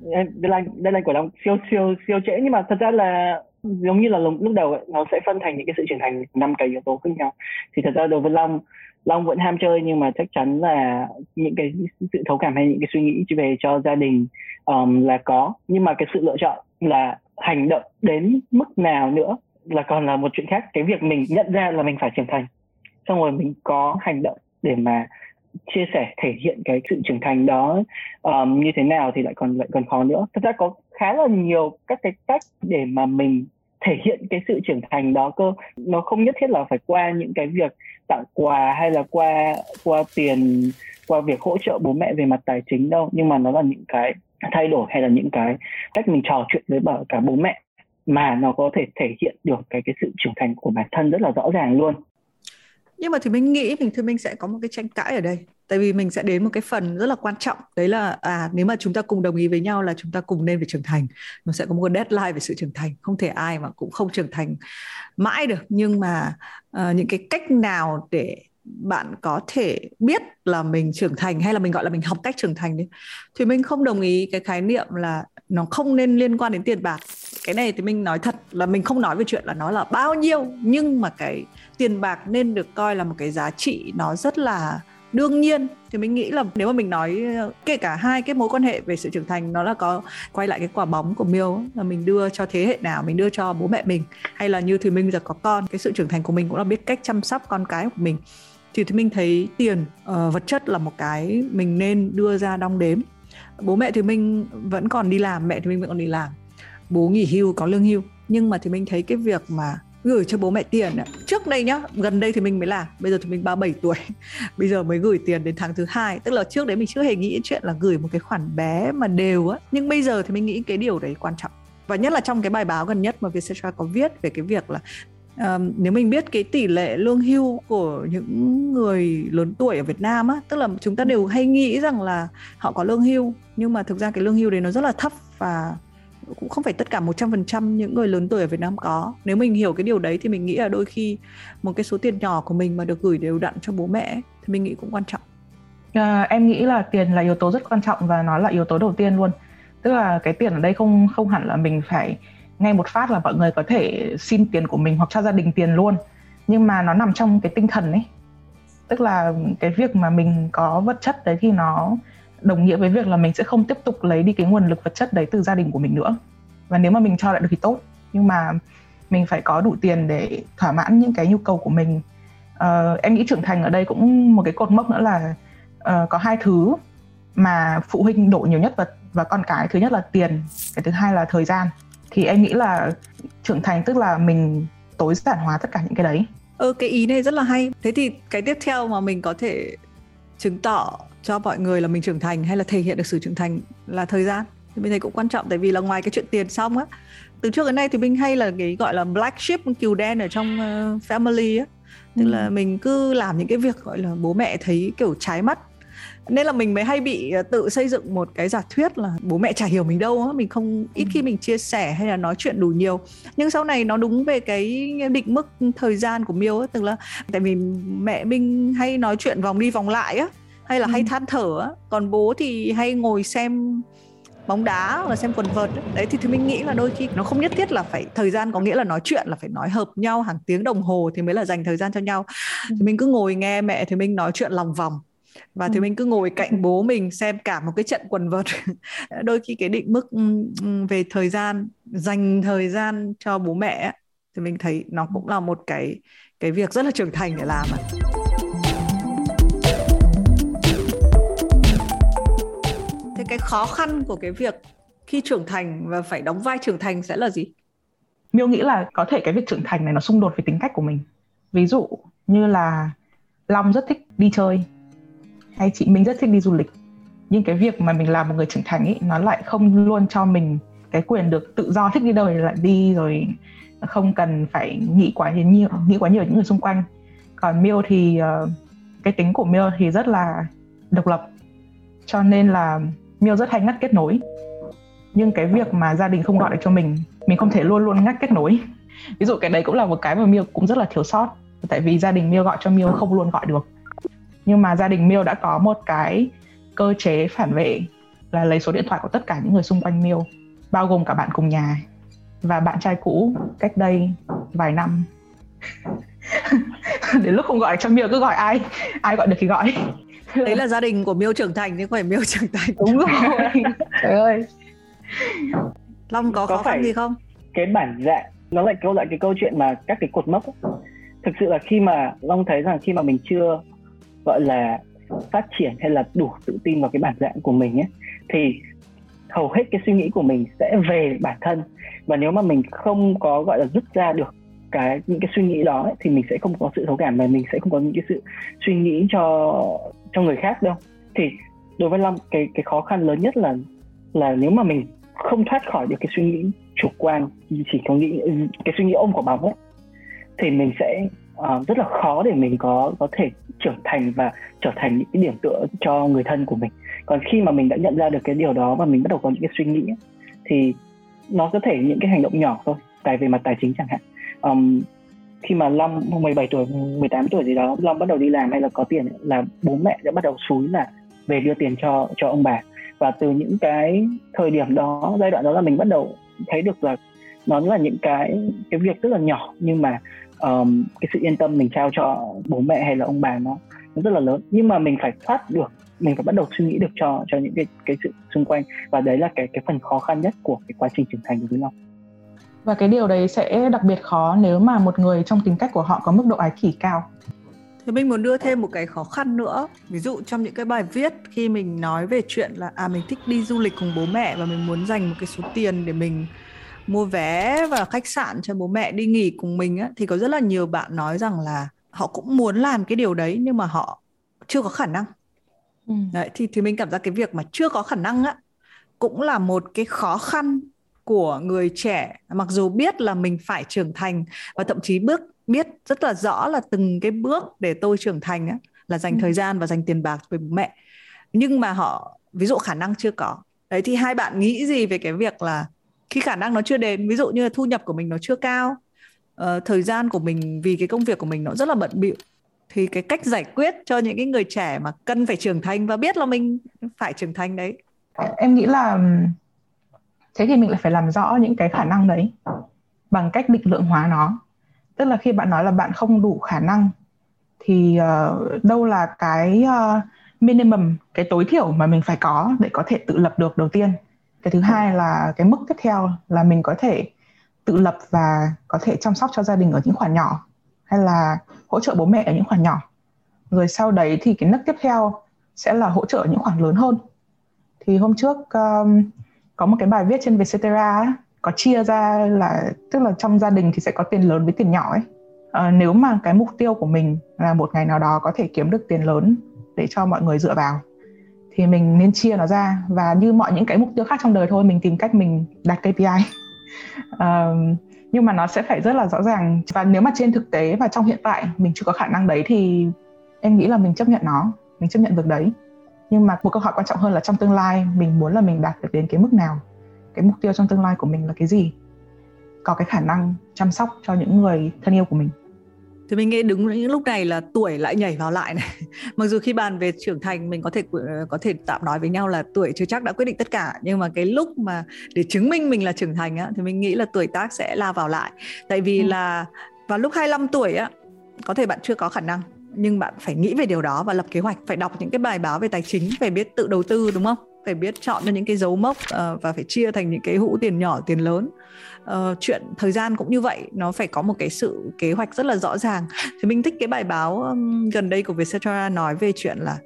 deadline deadline của Long siêu siêu siêu trễ nhưng mà thật ra là giống như là lúc đầu ấy, nó sẽ phân thành những cái sự trưởng thành năm cái yếu tố khác nhau. Thì thật ra đối với Long Long vẫn ham chơi nhưng mà chắc chắn là những cái sự thấu cảm hay những cái suy nghĩ về cho gia đình um, là có. Nhưng mà cái sự lựa chọn là hành động đến mức nào nữa là còn là một chuyện khác. Cái việc mình nhận ra là mình phải trưởng thành xong rồi mình có hành động để mà chia sẻ thể hiện cái sự trưởng thành đó um, như thế nào thì lại còn lại còn khó nữa. Thật ra có khá là nhiều các cái cách để mà mình thể hiện cái sự trưởng thành đó cơ. Nó không nhất thiết là phải qua những cái việc tặng quà hay là qua qua tiền, qua việc hỗ trợ bố mẹ về mặt tài chính đâu, nhưng mà nó là những cái thay đổi hay là những cái cách mình trò chuyện với cả bố mẹ mà nó có thể thể hiện được cái cái sự trưởng thành của bản thân rất là rõ ràng luôn nhưng mà thì mình nghĩ mình thì mình sẽ có một cái tranh cãi ở đây. Tại vì mình sẽ đến một cái phần rất là quan trọng. Đấy là à nếu mà chúng ta cùng đồng ý với nhau là chúng ta cùng nên phải trưởng thành. Nó sẽ có một cái deadline về sự trưởng thành. Không thể ai mà cũng không trưởng thành mãi được. Nhưng mà uh, những cái cách nào để bạn có thể biết là mình trưởng thành hay là mình gọi là mình học cách trưởng thành đi thì mình không đồng ý cái khái niệm là nó không nên liên quan đến tiền bạc. Cái này thì mình nói thật là mình không nói về chuyện là nó là bao nhiêu nhưng mà cái tiền bạc nên được coi là một cái giá trị nó rất là đương nhiên. Thì mình nghĩ là nếu mà mình nói kể cả hai cái mối quan hệ về sự trưởng thành nó là có quay lại cái quả bóng của miêu là mình đưa cho thế hệ nào mình đưa cho bố mẹ mình hay là như thì mình giờ có con cái sự trưởng thành của mình cũng là biết cách chăm sóc con cái của mình. Thì thì mình thấy tiền uh, vật chất là một cái mình nên đưa ra đong đếm. Bố mẹ thì mình vẫn còn đi làm mẹ thì mình vẫn còn đi làm. Bố nghỉ hưu có lương hưu. Nhưng mà thì mình thấy cái việc mà gửi cho bố mẹ tiền trước đây nhá gần đây thì mình mới làm bây giờ thì mình 37 tuổi. Bây giờ mới gửi tiền đến tháng thứ hai tức là trước đấy mình chưa hề nghĩ chuyện là gửi một cái khoản bé mà đều á. Nhưng bây giờ thì mình nghĩ cái điều đấy quan trọng. Và nhất là trong cái bài báo gần nhất mà Vietcetera có viết về cái việc là um, nếu mình biết cái tỷ lệ lương hưu của những người lớn tuổi ở Việt Nam á tức là chúng ta đều hay nghĩ rằng là họ có lương hưu nhưng mà thực ra cái lương hưu đấy nó rất là thấp và cũng không phải tất cả 100% những người lớn tuổi ở Việt Nam có. Nếu mình hiểu cái điều đấy thì mình nghĩ là đôi khi một cái số tiền nhỏ của mình mà được gửi đều đặn cho bố mẹ thì mình nghĩ cũng quan trọng. À, em nghĩ là tiền là yếu tố rất quan trọng và nó là yếu tố đầu tiên luôn. Tức là cái tiền ở đây không không hẳn là mình phải ngay một phát là mọi người có thể xin tiền của mình hoặc cho gia đình tiền luôn. Nhưng mà nó nằm trong cái tinh thần ấy. Tức là cái việc mà mình có vật chất đấy thì nó đồng nghĩa với việc là mình sẽ không tiếp tục lấy đi cái nguồn lực vật chất đấy từ gia đình của mình nữa. Và nếu mà mình cho lại được thì tốt nhưng mà mình phải có đủ tiền để thỏa mãn những cái nhu cầu của mình. Uh, em nghĩ trưởng thành ở đây cũng một cái cột mốc nữa là uh, có hai thứ mà phụ huynh đổ nhiều nhất và và con cái. Thứ nhất là tiền cái thứ hai là thời gian. Thì em nghĩ là trưởng thành tức là mình tối giản hóa tất cả những cái đấy. Ừ cái ý này rất là hay. Thế thì cái tiếp theo mà mình có thể chứng tỏ cho mọi người là mình trưởng thành hay là thể hiện được sự trưởng thành là thời gian. Thì mình thấy cũng quan trọng tại vì là ngoài cái chuyện tiền xong á từ trước đến nay thì mình hay là cái gọi là black sheep cừu đen ở trong uh, family á. Tức ừ. là mình cứ làm những cái việc gọi là bố mẹ thấy kiểu trái mắt. Nên là mình mới hay bị ờ, tự xây dựng một cái giả thuyết là bố mẹ chả hiểu mình đâu á mình không ít ừ. khi mình chia sẻ hay là nói chuyện đủ nhiều. Nhưng sau này nó đúng về cái định mức thời gian của miêu á tức là tại vì mẹ mình hay nói chuyện vòng đi vòng lại á hay là ừ. hay than thở á. Còn bố thì hay ngồi xem bóng đá hoặc là xem quần vợt đấy thì thì mình nghĩ là đôi khi nó không nhất thiết là phải thời gian có nghĩa là nói chuyện là phải nói hợp nhau hàng tiếng đồng hồ thì mới là dành thời gian cho nhau. Thì mình cứ ngồi nghe mẹ thì mình nói chuyện lòng vòng. Và thì mình cứ ngồi cạnh bố mình xem cả một cái trận quần vợt. Đôi khi cái định mức về thời gian dành thời gian cho bố mẹ thì mình thấy nó cũng là một cái cái việc rất là trưởng thành để làm ạ. thế khó khăn của cái việc khi trưởng thành và phải đóng vai trưởng thành sẽ là gì? Miêu nghĩ là có thể cái việc trưởng thành này nó xung đột với tính cách của mình. Ví dụ như là long rất thích đi chơi, hay chị Minh rất thích đi du lịch. Nhưng cái việc mà mình làm một người trưởng thành ấy nó lại không luôn cho mình cái quyền được tự do thích đi đâu thì lại đi rồi không cần phải nghĩ quá nhiều nghĩ quá nhiều những người xung quanh. Còn Miêu thì ờ, cái tính của Miêu thì rất là độc lập. Cho nên là Miêu rất hay ngắt kết nối. Nhưng cái việc mà gia đình không gọi được cho mình mình không thể luôn luôn ngắt kết nối. Ví dụ cái đấy cũng là một cái mà Miêu cũng rất là thiếu sót. Tại vì gia đình Miêu gọi cho Miêu không luôn gọi được. Nhưng mà gia đình Miêu đã có một cái cơ chế phản vệ là lấy số điện thoại của tất cả những người xung quanh Miêu, bao gồm cả bạn cùng nhà và bạn trai cũ cách đây vài năm. Đến lúc không gọi cho Miêu, cứ gọi ai ai gọi được thì gọi đấy là gia đình của Miêu trưởng thành chứ không phải Miêu trưởng thành đúng rồi. Trời ơi. Long có, có khó khăn gì không? cái bản dạng nó lại câu lại cái câu chuyện mà các cái cột mốc ấy. thực sự là khi mà Long thấy rằng khi mà mình chưa gọi là phát triển hay là đủ tự tin vào cái bản dạng của mình ấy thì hầu hết cái suy nghĩ của mình sẽ về bản thân. Và nếu mà mình không có gọi là rút ra được cái những cái suy nghĩ đó ấy, thì mình sẽ không có sự thấu cảm và mình sẽ không có những cái sự suy nghĩ cho cho người khác đâu. Thì đối với long cái cái khó khăn lớn nhất là là nếu mà mình không thoát khỏi được cái suy nghĩ chủ quan chỉ có nghĩ cái suy nghĩ ôm của bóng ấy thì mình sẽ uh, rất là khó để mình có có thể trưởng thành và trở thành những cái điểm tựa cho người thân của mình. Còn khi mà mình đã nhận ra được cái điều đó và mình bắt đầu có những cái suy nghĩ thì nó có thể những cái hành động nhỏ thôi tài về mặt tài chính chẳng hạn. Um, khi mà Long 17 tuổi 18 tuổi gì đó Long bắt đầu đi làm hay là có tiền là bố mẹ đã bắt đầu xúi là về đưa tiền cho cho ông bà. Và từ những cái thời điểm đó giai đoạn đó là mình bắt đầu thấy được là nó là những cái cái việc rất là nhỏ nhưng mà um, cái sự yên tâm mình trao cho bố mẹ hay là ông bà nó nó rất là lớn. Nhưng mà mình phải thoát được mình phải bắt đầu suy nghĩ được cho cho những cái cái sự xung quanh. Và đấy là cái cái phần khó khăn nhất của cái quá trình trưởng thành của với Long và cái điều đấy sẽ đặc biệt khó nếu mà một người trong tính cách của họ có mức độ ái kỷ cao. Thì mình muốn đưa thêm một cái khó khăn nữa. Ví dụ trong những cái bài viết khi mình nói về chuyện là à mình thích đi du lịch cùng bố mẹ và mình muốn dành một cái số tiền để mình mua vé và khách sạn cho bố mẹ đi nghỉ cùng mình á thì có rất là nhiều bạn nói rằng là họ cũng muốn làm cái điều đấy nhưng mà họ chưa có khả năng. Ừ. đấy thì thì mình cảm giác cái việc mà chưa có khả năng á cũng là một cái khó khăn của người trẻ mặc dù biết là mình phải trưởng thành và thậm chí bước biết rất là rõ là từng cái bước để tôi trưởng thành á là dành ừ. thời gian và dành tiền bạc với bố mẹ. Nhưng mà họ ví dụ khả năng chưa có. Đấy thì hai bạn nghĩ gì về cái việc là khi khả năng nó chưa đến ví dụ như là thu nhập của mình nó chưa cao uh, thời gian của mình vì cái công việc của mình nó rất là bận bịu thì cái cách giải quyết cho những cái người trẻ mà cần phải trưởng thành và biết là mình phải trưởng thành đấy. Em nghĩ là thế thì mình lại phải làm rõ những cái khả năng đấy bằng cách định lượng hóa nó. Tức là khi bạn nói là bạn không đủ khả năng thì uh, đâu là cái uh, minimum cái tối thiểu mà mình phải có để có thể tự lập được đầu tiên? Cái thứ hai là cái mức tiếp theo là mình có thể tự lập và có thể chăm sóc cho gia đình ở những khoản nhỏ hay là hỗ trợ bố mẹ ở những khoản nhỏ. Rồi sau đấy thì cái nấc tiếp theo sẽ là hỗ trợ những khoản lớn hơn. Thì hôm trước um, có một cái bài viết trên Vietcetera có chia ra là tức là trong gia đình thì sẽ có tiền lớn với tiền nhỏ ấy. À, nếu mà cái mục tiêu của mình là một ngày nào đó có thể kiếm được tiền lớn để cho mọi người dựa vào thì mình nên chia nó ra và như mọi những cái mục tiêu khác trong đời thôi mình tìm cách mình đặt KPI à, nhưng mà nó sẽ phải rất là rõ ràng. Và nếu mà trên thực tế và trong hiện tại mình chưa có khả năng đấy thì em nghĩ là mình chấp nhận nó mình chấp nhận việc đấy nhưng mà một câu hỏi quan trọng hơn là trong tương lai mình muốn là mình đạt được đến cái mức nào? Cái mục tiêu trong tương lai của mình là cái gì? Có cái khả năng chăm sóc cho những người thân yêu của mình. Thì mình nghĩ đứng những lúc này là tuổi lại nhảy vào lại này. Mặc dù khi bàn về trưởng thành mình có thể có thể tạm nói với nhau là tuổi chưa chắc đã quyết định tất cả. Nhưng mà cái lúc mà để chứng minh mình là trưởng thành á thì mình nghĩ là tuổi tác sẽ la vào lại. Tại vì ừ. là vào lúc 25 tuổi á có thể bạn chưa có khả năng nhưng bạn phải nghĩ về điều đó và lập kế hoạch phải đọc những cái bài báo về tài chính phải biết tự đầu tư đúng không? Phải biết chọn cho những cái dấu mốc uh, và phải chia thành những cái hũ tiền nhỏ tiền lớn. Uh, chuyện thời gian cũng như vậy nó phải có một cái sự kế hoạch rất là rõ ràng. Thì mình thích cái bài báo um, gần đây của Vietcetera nói về chuyện là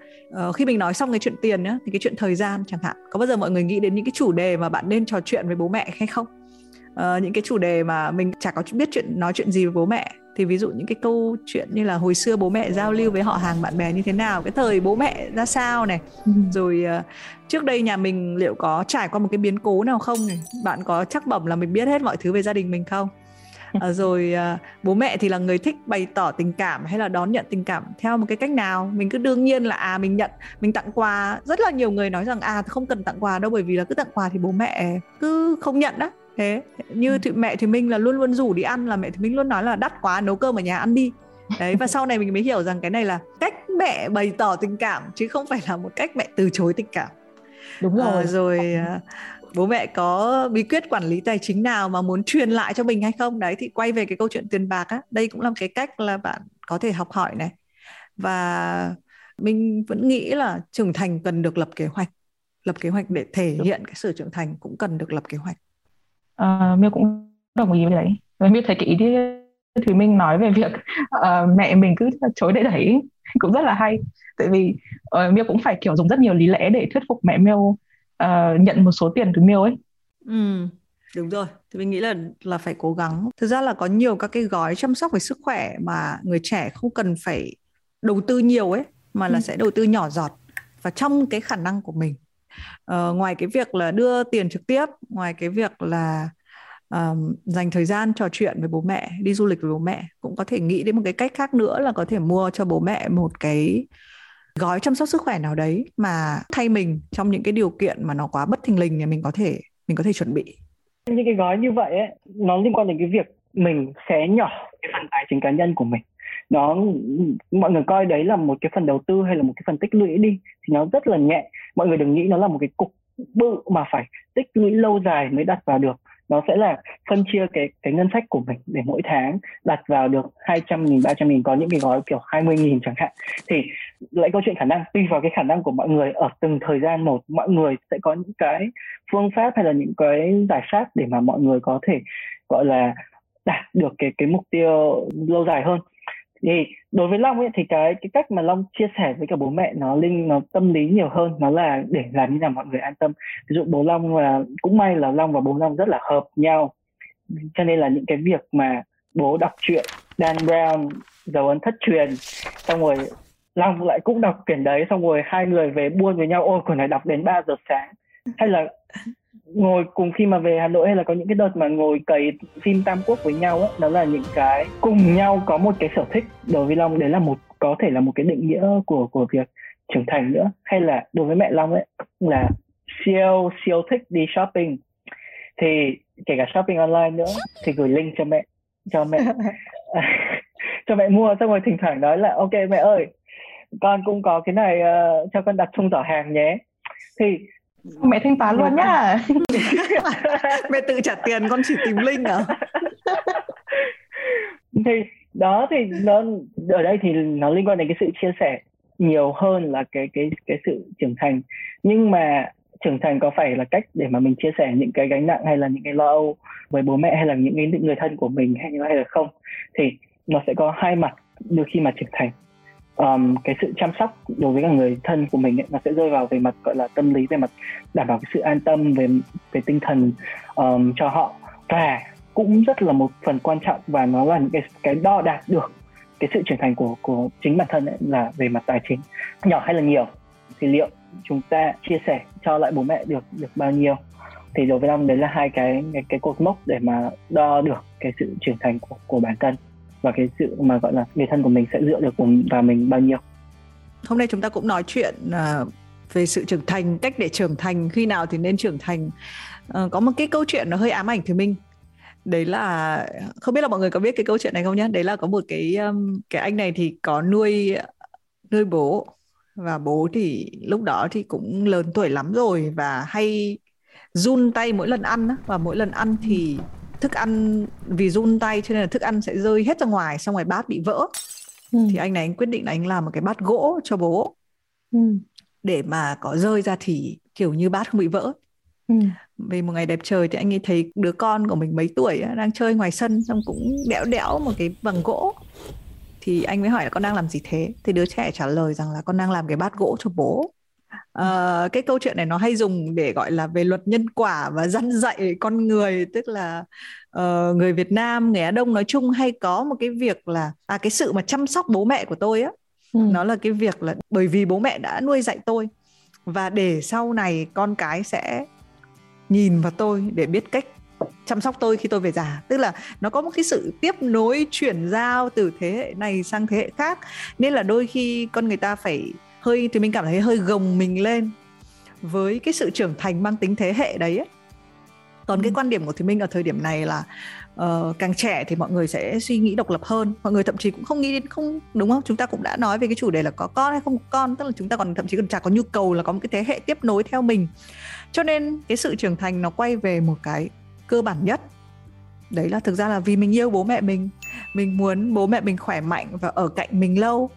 uh, khi mình nói xong cái chuyện tiền nhá thì cái chuyện thời gian chẳng hạn. Có bao giờ mọi người nghĩ đến những cái chủ đề mà bạn nên trò chuyện với bố mẹ hay không? Uh, những cái chủ đề mà mình chả có biết chuyện nói chuyện gì với bố mẹ thì ví dụ những cái câu chuyện như là hồi xưa bố mẹ giao lưu với họ hàng bạn bè như thế nào cái thời bố mẹ ra sao này. Ừ. rồi uh, trước đây nhà mình liệu có trải qua một cái biến cố nào không? Này bạn có chắc bẩm là mình biết hết mọi thứ về gia đình mình không? À, rồi à, bố mẹ thì là người thích bày tỏ tình cảm hay là đón nhận tình cảm theo một cái cách nào? Mình cứ đương nhiên là à mình nhận mình tặng quà. Rất là nhiều người nói rằng à không cần tặng quà đâu bởi vì là cứ tặng quà thì bố mẹ cứ không nhận đó thế như ừ. thì mẹ thì minh là luôn luôn rủ đi ăn là mẹ thì minh luôn nói là đắt quá nấu cơm ở nhà ăn đi. Đấy và sau này mình mới hiểu rằng cái này là cách mẹ bày tỏ tình cảm chứ không phải là một cách mẹ từ chối tình cảm. Đúng rồi. à, rồi bố mẹ có bí quyết quản lý tài chính nào mà muốn truyền lại cho mình hay không? Đấy thì quay về cái câu chuyện tiền bạc á đây cũng là một cái cách là bạn có thể học hỏi này. Và mình vẫn nghĩ là trưởng thành cần được lập kế hoạch lập kế hoạch để thể hiện cái sự trưởng thành cũng cần được lập kế hoạch uh, Miêu cũng đồng ý với đấy. Và Miêu thấy cái ý thì Minh nói về việc uh, mẹ mình cứ chối để đẩy cũng rất là hay. Tại vì uh, Miêu cũng phải kiểu dùng rất nhiều lý lẽ để thuyết phục mẹ Miêu uh, nhận một số tiền từ Miêu ấy. Ừ đúng rồi. Thì mình nghĩ là là phải cố gắng. Thực ra là có nhiều các cái gói chăm sóc về sức khỏe mà người trẻ không cần phải đầu tư nhiều ấy mà là ừ. sẽ đầu tư nhỏ giọt và trong cái khả năng của mình uh, ngoài cái việc là đưa tiền trực tiếp ngoài cái việc là um, dành thời gian trò chuyện với bố mẹ đi du lịch với bố mẹ cũng có thể nghĩ đến một cái cách khác nữa là có thể mua cho bố mẹ một cái gói chăm sóc sức khỏe nào đấy mà thay mình trong những cái điều kiện mà nó quá bất thình lình thì mình có thể mình có thể chuẩn bị. Những cái gói như vậy ấy, nó liên quan đến cái việc mình xé nhỏ cái phần tài chính cá nhân của mình nó mọi người coi đấy là một cái phần đầu tư hay là một cái phần tích lũy đi thì nó rất là nhẹ. Mọi người đừng nghĩ nó là một cái cục bự mà phải tích lũy lâu dài mới đặt vào được. Nó sẽ là phân chia cái cái ngân sách của mình để mỗi tháng đặt vào được 200 nghìn, 300 nghìn có những cái gói kiểu 20 nghìn chẳng hạn. Thì lại câu chuyện khả năng tùy vào cái khả năng của mọi người ở từng thời gian một mọi người sẽ có những cái phương pháp hay là những cái giải pháp để mà mọi người có thể gọi là đạt được cái cái mục tiêu lâu dài hơn thì đối với long ấy, thì cái cái cách mà long chia sẻ với cả bố mẹ nó, linh nó tâm lý nhiều hơn, nó là để làm như là mọi người an tâm. Ví dụ bố long là cũng may là long và bố long rất là hợp nhau. Cho nên là những cái việc mà bố đọc truyện, Dan Brown, dấu ấn thất truyền, xong rồi long lại cũng đọc quyển đấy, xong rồi hai người về buôn với nhau, ôi, quyển này đọc đến 3 giờ sáng. Hay là ngồi cùng khi mà về Hà Nội hay là có những cái đợt mà ngồi cày phim Tam Quốc với nhau á đó là những cái cùng nhau có một cái sở thích đối với Long đấy là một có thể là một cái định nghĩa của của việc trưởng thành nữa. Hay là đối với mẹ Long ấy là siêu siêu thích đi shopping. Thì kể cả shopping online nữa thì gửi link cho mẹ cho mẹ. Cho mẹ mua xong rồi thỉnh thoảng nói là ok mẹ ơi con cũng có cái này uh, cho con đặt chung giỏ hàng nhé. Thì mẹ thanh toán luôn nhá. Mẹ tự trả tiền con chỉ tìm link à? Thì đó thì nó ở đây thì nó liên quan đến cái sự chia sẻ nhiều hơn là cái cái cái sự trưởng thành. Nhưng mà trưởng thành có phải là cách để mà mình chia sẻ những cái gánh nặng hay là những cái lo âu với bố mẹ hay là những cái người thân của mình hay hay là không? Thì nó sẽ có hai mặt đôi khi mà trưởng thành um, cái sự chăm sóc đối với cả người thân của mình ấy, nó sẽ rơi vào về mặt gọi là tâm lý về mặt đảm bảo cái sự an tâm về về tinh thần um, cho họ. Và cũng rất là một phần quan trọng và nó là những cái cái đo đạt được cái sự trưởng thành của của chính bản thân ấy là về mặt tài chính. Nhỏ hay là nhiều thì liệu chúng ta chia sẻ cho lại bố mẹ được được bao nhiêu? Thì đối với long đấy là hai cái cái, cái cột mốc để mà đo được cái sự trưởng thành của của bản thân và cái sự mà gọi là người thân của mình sẽ dựa được vào mình bao nhiêu. Hôm nay chúng ta cũng nói chuyện à, về sự trưởng thành, cách để trưởng thành, khi nào thì nên trưởng thành. Ờ, có một cái câu chuyện nó hơi ám ảnh thì minh. Đấy là, không biết là mọi người có biết cái câu chuyện này không nhé đấy là có một cái um, cái anh này thì có nuôi nuôi bố. Và bố thì lúc đó thì cũng lớn tuổi lắm rồi và hay run tay mỗi lần ăn và mỗi lần ăn thì thức ăn vì run tay cho nên là thức ăn sẽ rơi hết ra ngoài xong rồi bát bị vỡ ừ. thì anh này anh quyết định là anh làm một cái bát gỗ cho bố ừ. để mà có rơi ra thì kiểu như bát không bị vỡ ừ. vì một ngày đẹp trời thì anh ấy thấy đứa con của mình mấy tuổi đang chơi ngoài sân xong cũng đẽo đẽo một cái bằng gỗ thì anh mới hỏi là con đang làm gì thế thì đứa trẻ trả lời rằng là con đang làm cái bát gỗ cho bố uh, cái câu chuyện này nó hay dùng để gọi là về luật nhân quả và dăn dạy con người tức là uh, người Việt Nam người Á Đông nói chung hay có một cái việc là à cái sự mà chăm sóc bố mẹ của tôi á ừ. nó là cái việc là bởi vì bố mẹ đã nuôi dạy tôi và để sau này con cái sẽ nhìn vào tôi để biết cách chăm sóc tôi khi tôi về già tức là nó có một cái sự tiếp nối chuyển giao từ thế hệ này sang thế hệ khác nên là đôi khi con người ta phải hơi thì mình cảm thấy hơi gồng mình lên với cái sự trưởng thành mang tính thế hệ đấy ấy. còn cái ừ. quan điểm của thì minh ở thời điểm này là uh, càng trẻ thì mọi người sẽ suy nghĩ độc lập hơn. Mọi người thậm chí cũng không nghĩ đến không đúng không? Chúng ta cũng đã nói về cái chủ đề là có con hay không có con tức là chúng ta còn thậm chí còn chả có nhu cầu là có một cái thế hệ tiếp nối theo mình. Cho nên cái sự trưởng thành nó quay về một cái cơ bản nhất. Đấy là thực ra là vì mình yêu bố mẹ mình. Mình muốn bố mẹ mình khỏe mạnh và ở cạnh mình lâu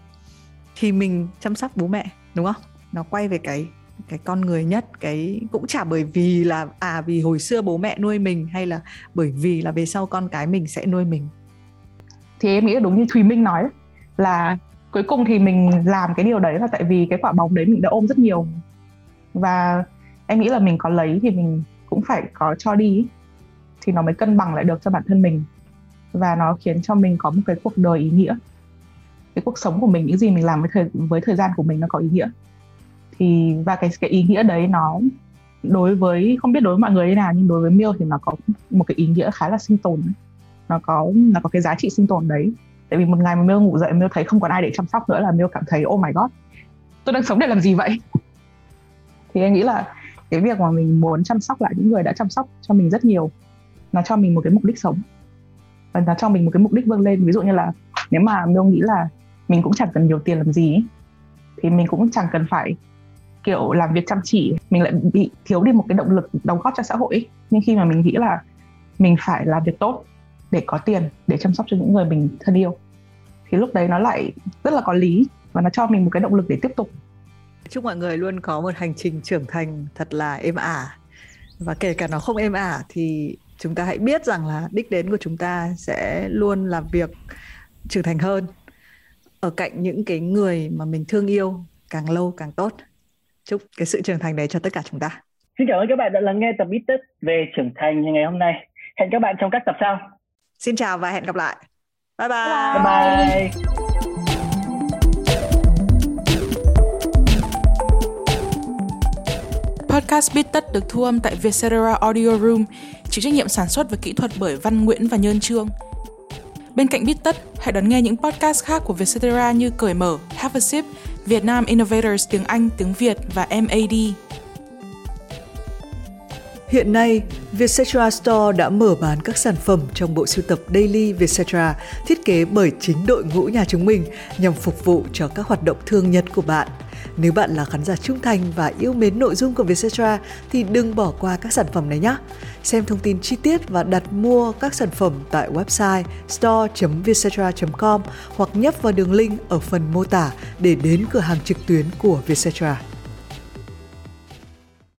thì mình chăm sóc bố mẹ, đúng không? Nó quay về cái cái con người nhất, cái cũng chả bởi vì là à vì hồi xưa bố mẹ nuôi mình hay là bởi vì là về sau con cái mình sẽ nuôi mình. Thì em nghĩ là đúng như thùy minh nói, là cuối cùng thì mình làm cái điều đấy là tại vì cái quả bóng đấy mình đã ôm rất nhiều. Và em nghĩ là mình có lấy thì mình cũng phải có cho đi, thì nó mới cân bằng lại được cho bản thân mình. Và nó khiến cho mình có một cái cuộc đời ý nghĩa cái cuộc sống của mình, những gì mình làm với thời với thời gian của mình nó có ý nghĩa. Thì, và cái cái ý nghĩa đấy nó đối với, không biết đối với mọi người thế nào, nhưng đối với Miêu thì nó có một cái ý nghĩa khá là sinh tồn. Nó có nó có cái giá trị sinh tồn đấy. Tại vì một ngày mà Miêu ngủ dậy, Miêu thấy không còn ai để chăm sóc nữa là Miêu cảm thấy oh my god, tôi đang sống để làm gì vậy? Thì em nghĩ là cái việc mà mình muốn chăm sóc lại những người đã chăm sóc cho mình rất nhiều, nó cho mình một cái mục đích sống. Và nó cho mình một cái mục đích vươn lên. Ví dụ như là, nếu mà Miêu nghĩ là mình cũng chẳng cần nhiều tiền làm gì ấy, thì mình cũng chẳng cần phải kiểu làm việc chăm chỉ. Mình lại bị thiếu đi một cái động lực đóng góp cho xã hội ấy. nhưng khi mà mình nghĩ là mình phải làm việc tốt để có tiền để chăm sóc cho những người mình thân yêu thì lúc đấy nó lại rất là có lý và nó cho mình một cái động lực để tiếp tục. Chúc mọi người luôn có một hành trình trưởng thành thật là êm ả. Và kể cả nó không êm ả thì chúng ta hãy biết rằng là đích đến của chúng ta sẽ luôn làm việc trưởng thành hơn ở cạnh những cái người mà mình thương yêu càng lâu càng tốt. Chúc cái sự trưởng thành đấy cho tất cả chúng ta. Xin cảm ơn các bạn đã lắng nghe tập Bít Tất về trưởng thành như ngày hôm nay. Hẹn các bạn trong các tập sau. Xin chào và hẹn gặp lại. Bye bye, bye, bye. Podcast Bít Tất được thu âm tại Vietcetera Audio Room, chịu trách nhiệm sản xuất và kỹ thuật bởi Văn Nguyễn và Nhơn Trương. Bên cạnh Bít Tất, hãy đón nghe những podcast khác của Vietcetera như Cởi Mở, Have a Sip, Vietnam Innovators tiếng Anh, tiếng Việt và MAD. Hiện nay, Vietcetera Store đã mở bán các sản phẩm trong bộ sưu tập Daily Vietcetera thiết kế bởi chính đội ngũ nhà chúng mình nhằm phục vụ cho các hoạt động thương nhật của bạn – nếu bạn là khán giả trung thành và yêu mến nội dung của Vietcetera thì đừng bỏ qua các sản phẩm này nhé. Xem thông tin chi tiết và đặt mua các sản phẩm tại website store.vietcetera.com hoặc nhấp vào đường link ở phần mô tả để đến cửa hàng trực tuyến của Vietcetera.